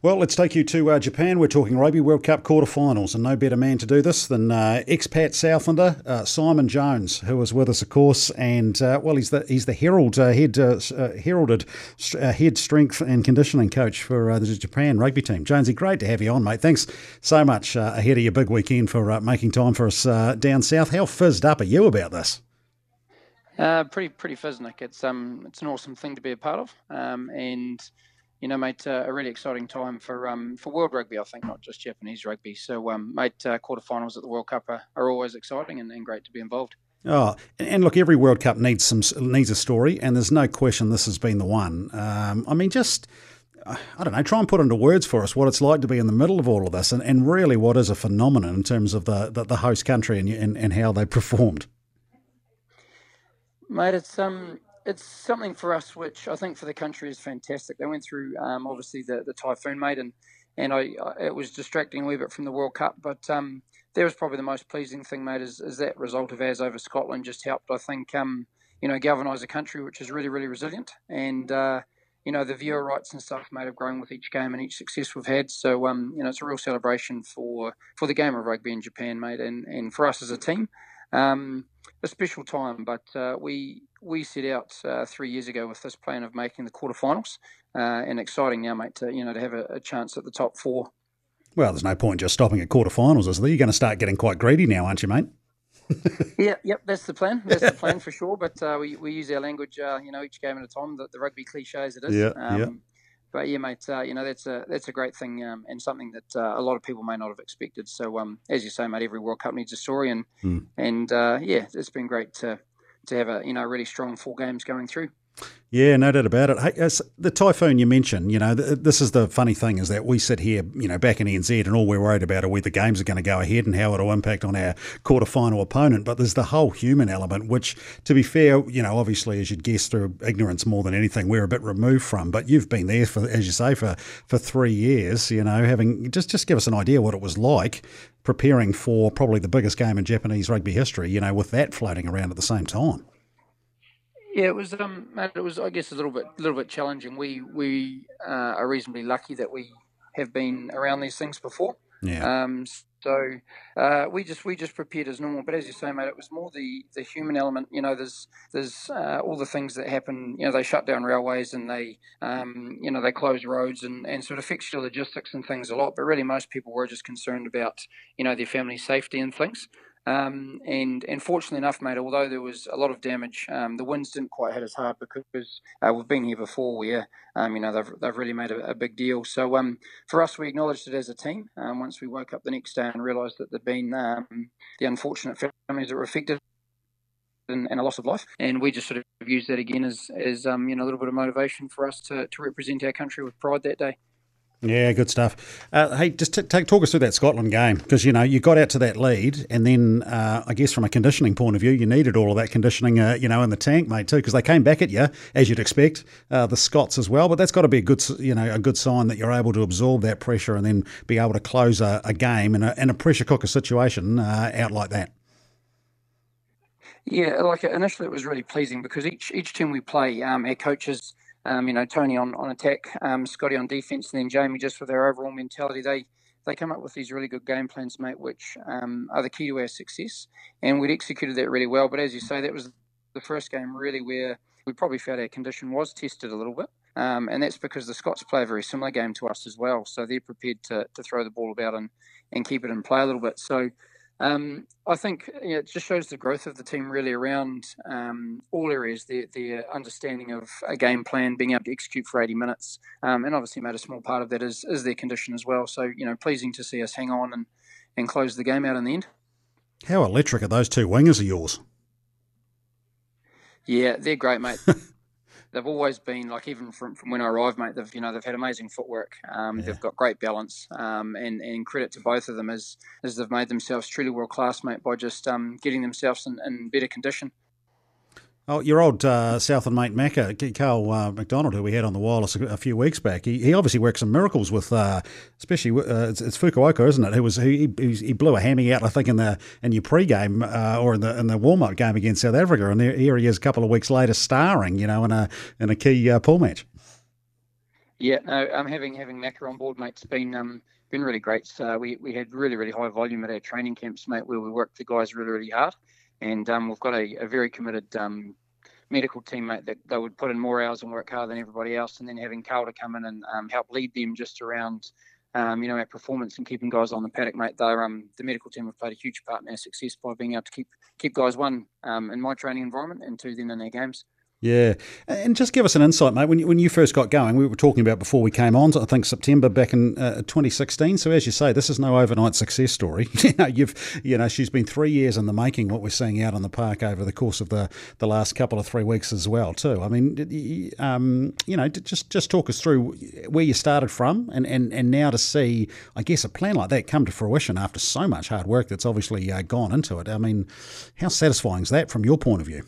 Well, let's take you to uh, Japan. We're talking Rugby World Cup quarterfinals, and no better man to do this than uh, expat Southlander uh, Simon Jones, who is with us, of course. And uh, well, he's the he's the herald uh, head uh, heralded head strength and conditioning coach for the Japan rugby team. Jonesy, great to have you on, mate. Thanks so much ahead of your big weekend for making time for us down south. How fizzed up are you about this? pretty pretty fizzed, Nick. It's um it's an awesome thing to be a part of, um, and you know, mate, uh, a really exciting time for um, for world rugby. I think not just Japanese rugby. So, um, mate, uh, quarterfinals at the World Cup are, are always exciting and, and, great to be involved. Oh, and look, every World Cup needs some needs a story, and there's no question this has been the one. Um, I mean, just I don't know, try and put into words for us what it's like to be in the middle of all of this, and, and really what is a phenomenon in terms of the the, the host country and, and and how they performed. Mate, it's um it's something for us, which I think for the country is fantastic. They went through um, obviously the, the typhoon, mate, and and I, I, it was distracting a wee bit from the World Cup, but um, there was probably the most pleasing thing, mate, is, is that result of ours over Scotland just helped. I think um, you know galvanise a country which is really really resilient, and uh, you know the viewer rights and stuff, mate, have grown with each game and each success we've had. So um, you know it's a real celebration for for the game of rugby in Japan, mate, and and for us as a team. Um, a special time, but uh, we we set out uh, three years ago with this plan of making the quarterfinals, uh, and exciting now, mate, to you know to have a, a, chance at the top four. Well, there's no point just stopping at quarterfinals, is there? You're going to start getting quite greedy now, aren't you, mate? yeah, yep, that's the plan. That's the plan for sure. But uh, we, we use our language, uh, you know, each game at a time. The, the rugby cliche as it is. Yeah, um, yeah but yeah, mate, uh, you know that's a that's a great thing um, and something that uh, a lot of people may not have expected. So, um, as you say, mate, every World Cup needs a story, and mm. and uh, yeah, it's been great to to have a you know really strong four games going through. Yeah, no doubt about it. Hey, uh, the typhoon you mentioned, you know, this is the funny thing is that we sit here, you know, back in NZ, and all we're worried about are where the games are going to go ahead and how it'll impact on our quarterfinal opponent. But there's the whole human element, which, to be fair, you know, obviously, as you'd guess through ignorance more than anything, we're a bit removed from. But you've been there for, as you say, for for three years. You know, having just just give us an idea what it was like preparing for probably the biggest game in Japanese rugby history. You know, with that floating around at the same time. Yeah, it was. Um, it was. I guess a little bit, little bit challenging. We we uh, are reasonably lucky that we have been around these things before. Yeah. Um, so uh, we just we just prepared as normal. But as you say, mate, it was more the, the human element. You know, there's there's uh, all the things that happen. You know, they shut down railways and they um, you know they close roads and, and sort of fix your logistics and things a lot. But really, most people were just concerned about you know their family safety and things. Um, and, and fortunately enough, mate, although there was a lot of damage, um, the winds didn't quite hit as hard because uh, we've been here before where, um, you know, they've, they've really made a, a big deal. So um, for us, we acknowledged it as a team um, once we woke up the next day and realised that there'd been um, the unfortunate families that were affected and, and, a loss of life. And we just sort of used that again as, as um, you know, a little bit of motivation for us to, to represent our country with pride that day. Yeah, good stuff. Uh, hey, just t- take talk us through that Scotland game because you know you got out to that lead, and then uh, I guess from a conditioning point of view, you needed all of that conditioning, uh, you know, in the tank, mate, too, because they came back at you as you'd expect, uh, the Scots as well. But that's got to be a good, you know, a good sign that you're able to absorb that pressure and then be able to close a, a game in a, in a pressure cooker situation uh, out like that. Yeah, like initially it was really pleasing because each each team we play, um, our coaches um, you know, Tony on, on attack, um, Scotty on defence, and then Jamie just with their overall mentality. They they come up with these really good game plans, mate, which um, are the key to our success. And we'd executed that really well. But as you say, that was the first game really where we probably felt our condition was tested a little bit. Um, and that's because the Scots play a very similar game to us as well. So they're prepared to, to throw the ball about and, and keep it in play a little bit. So um, I think you know, it just shows the growth of the team really around um, all areas. Their, their understanding of a game plan, being able to execute for 80 minutes, um, and obviously made a small part of that is, is their condition as well. So you know, pleasing to see us hang on and, and close the game out in the end. How electric are those two wingers of yours? Yeah, they're great, mate. they've always been like even from, from when I arrived, mate. They've you know they've had amazing footwork. Um, yeah. They've got great balance, um, and and credit to both of them as as they've made themselves truly world class, mate, by just um, getting themselves in, in better condition. Oh, your old uh, Southland mate Macca, Carl uh, McDonald, who we had on the wireless a, few weeks back, he, he obviously worked some miracles with, uh, especially uh, it's, it's, Fukuoka, isn't it? Who was he, he, blew a hammy out, I think, in the in your pre-game uh, or in the in the warm-up game against South Africa, and here he is a couple of weeks later, starring, you know, in a in a key uh, pool match. Yeah, no, um, having having Macca on board, mate, it's been um, been really great. So we, we had really really high volume at our training camps, mate, where we worked the guys really really hard, and um, we've got a, a very committed um, medical teammate that they would put in more hours and work harder than everybody else, and then having Carl to come in and um, help lead them just around. Um, you know, our performance and keeping guys on the paddock, mate. They're, um, the medical team have played a huge part in our success by being able to keep keep guys one um, in my training environment and two then in their games. Yeah, and just give us an insight, mate. When you, when you first got going, we were talking about before we came on. I think September back in uh, 2016. So as you say, this is no overnight success story. you know, you've you know she's been three years in the making. What we're seeing out on the park over the course of the, the last couple of three weeks as well, too. I mean, um, you know, just just talk us through where you started from, and, and, and now to see, I guess, a plan like that come to fruition after so much hard work that's obviously uh, gone into it. I mean, how satisfying is that from your point of view?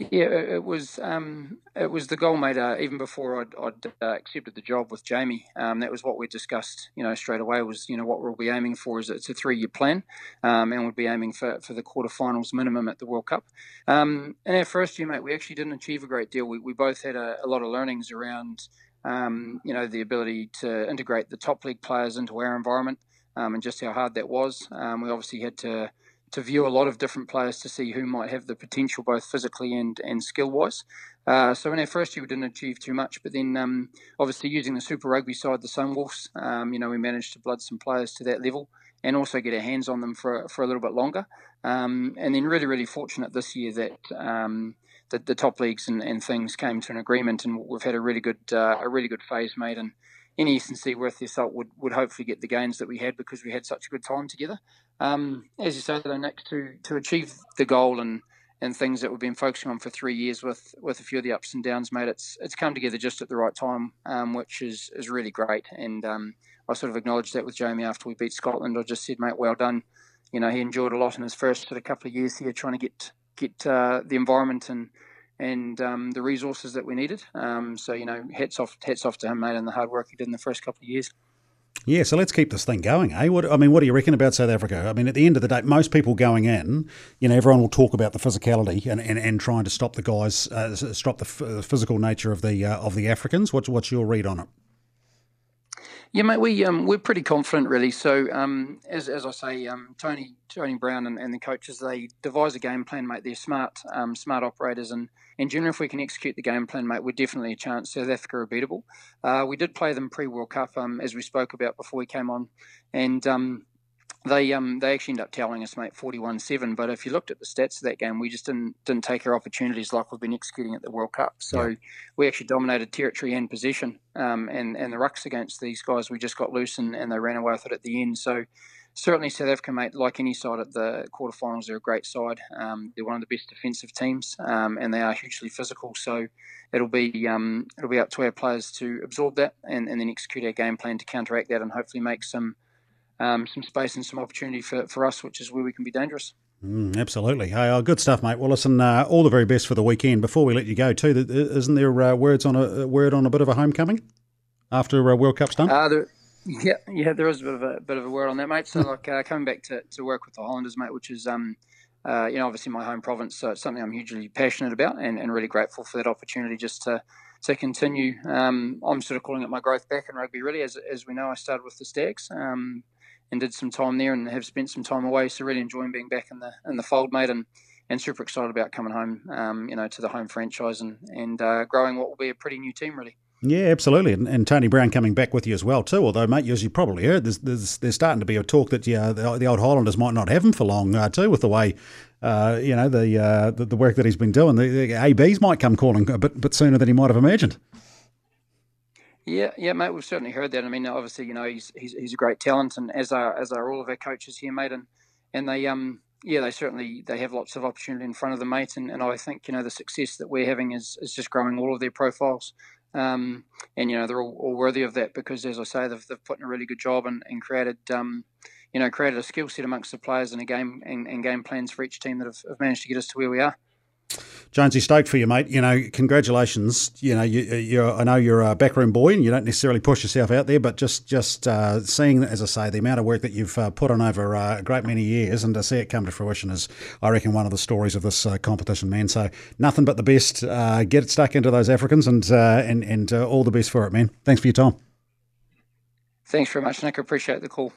Yeah, it was um, it was the goal made uh, even before I'd, I'd uh, accepted the job with Jamie. Um, that was what we discussed, you know, straight away. Was you know what we'll be aiming for is it's a three year plan, um, and we'll be aiming for, for the quarterfinals minimum at the World Cup. Um, in our first year, mate, we actually didn't achieve a great deal. We, we both had a, a lot of learnings around, um, you know, the ability to integrate the top league players into our environment, um, and just how hard that was. we obviously had to to view a lot of different players to see who might have the potential both physically and, and skill wise. Uh, so in our first year, we didn't achieve too much, but then um, obviously using the Super Rugby side, the Sunwolves, um, you know, we managed to blood some players to that level and also get our hands on them for for a little bit longer. Um, and then really, really fortunate this year that um, that the top leagues and, and, things came to an agreement, and we've had a really good uh, a really good phase made and any S&C worth the salt would, would hopefully get the gains that we had because we had such a good time together. Um, as you say, though, Nick, to, to achieve the goal and, and things that we've been focusing on for three years with, with a few of the ups and downs, mate, it's it's come together just at the right time, um, which is, is really great. And um, I sort of acknowledged that with Jamie after we beat Scotland. I just said, mate, well done. You know, he enjoyed a lot in his first sort of couple of years here trying to get get uh, the environment and and um, the resources that we needed. Um, so you know, hats off, hats off to him, mate, and the hard work he did in the first couple of years. Yeah, so let's keep this thing going, eh? What I mean, what do you reckon about South Africa? I mean, at the end of the day, most people going in, you know, everyone will talk about the physicality and, and, and trying to stop the guys, uh, stop the physical nature of the uh, of the Africans. What's what's your read on it? Yeah, mate, we um, we're pretty confident, really. So, um, as, as I say, um, Tony Tony Brown and, and, the coaches they devise a game plan, mate. They're smart um, smart operators, and in general, if we can execute the game plan, mate, we're definitely a chance. South Africa are beatable. Uh, we did play them pre World Cup, um, as we spoke about before we came on, and um, they um they actually end up telling us, mate, forty one seven. But if you looked at the stats of that game, we just didn't didn't take our opportunities like we've been executing at the World Cup. So yeah. we actually dominated territory and position, Um, and and the rucks against these guys, we just got loose and, and they ran away with it at the end. So certainly South Africa, mate, like any side at the quarterfinals, they're a great side. Um, they're one of the best defensive teams, um, and they are hugely physical. So it'll be um, it'll be up to our players to absorb that and, and then execute our game plan to counteract that and hopefully make some um, some space and some opportunity for, for us, which is where we can be dangerous. Mm, absolutely. Hey, oh, good stuff, mate. Well, listen, uh, all the very best for the weekend. Before we let you go, too, isn't there uh, words on a word on a bit of a homecoming after uh, World Cup's done? Uh, there, yeah, yeah, there is a bit of a bit of a word on that, mate. So, like uh, coming back to, to work with the Highlanders, mate, which is um, uh, you know, obviously my home province, so it's something I'm hugely passionate about and, and really grateful for that opportunity just to to continue. Um, I'm sort of calling it my growth back in rugby, really. As, as we know, I started with the Stags um, and did some time there and have spent some time away. So really enjoying being back in the in the fold, mate, and, and super excited about coming home, um, you know, to the home franchise and and uh, growing what will be a pretty new team, really. Yeah, absolutely, and, and, Tony Brown coming back with you as well too. Although, mate, as you probably heard, there's there's, there's starting to be a talk that yeah, the, the old Highlanders might not have him for long uh, too, with the way uh, you know the, uh, the, the work that he's been doing. The, the, ABs might come calling a bit bit sooner than he might have imagined. Yeah, yeah, mate. We've certainly heard that. I mean, obviously, you know, he's he's, he's a great talent, and as are as are all of our coaches here, mate. And and they um yeah, they certainly they have lots of opportunity in front of them, mate. And, and I think you know the success that we're having is is just growing all of their profiles. Um, and you know they're all, all, worthy of that because, as I say, they've, they've put in a really good job and, and created, um, you know, created a skill set amongst the players and a game and, and game plans for each team that have, have, managed to get us to where we are. Jonesy, stoked for you, mate. You know, congratulations. You know, you, you're, I know you're a backroom boy and you don't necessarily push yourself out there, but just just uh, seeing, as I say, the amount of work that you've uh, put on over uh, a great many years and to see it come to fruition is, I reckon, one of the stories of this uh, competition, man. So nothing but the best. Uh, get it stuck into those Africans and uh, and and all the best for it, man. Thanks for your time. Thanks very much, Nick. Appreciate the call.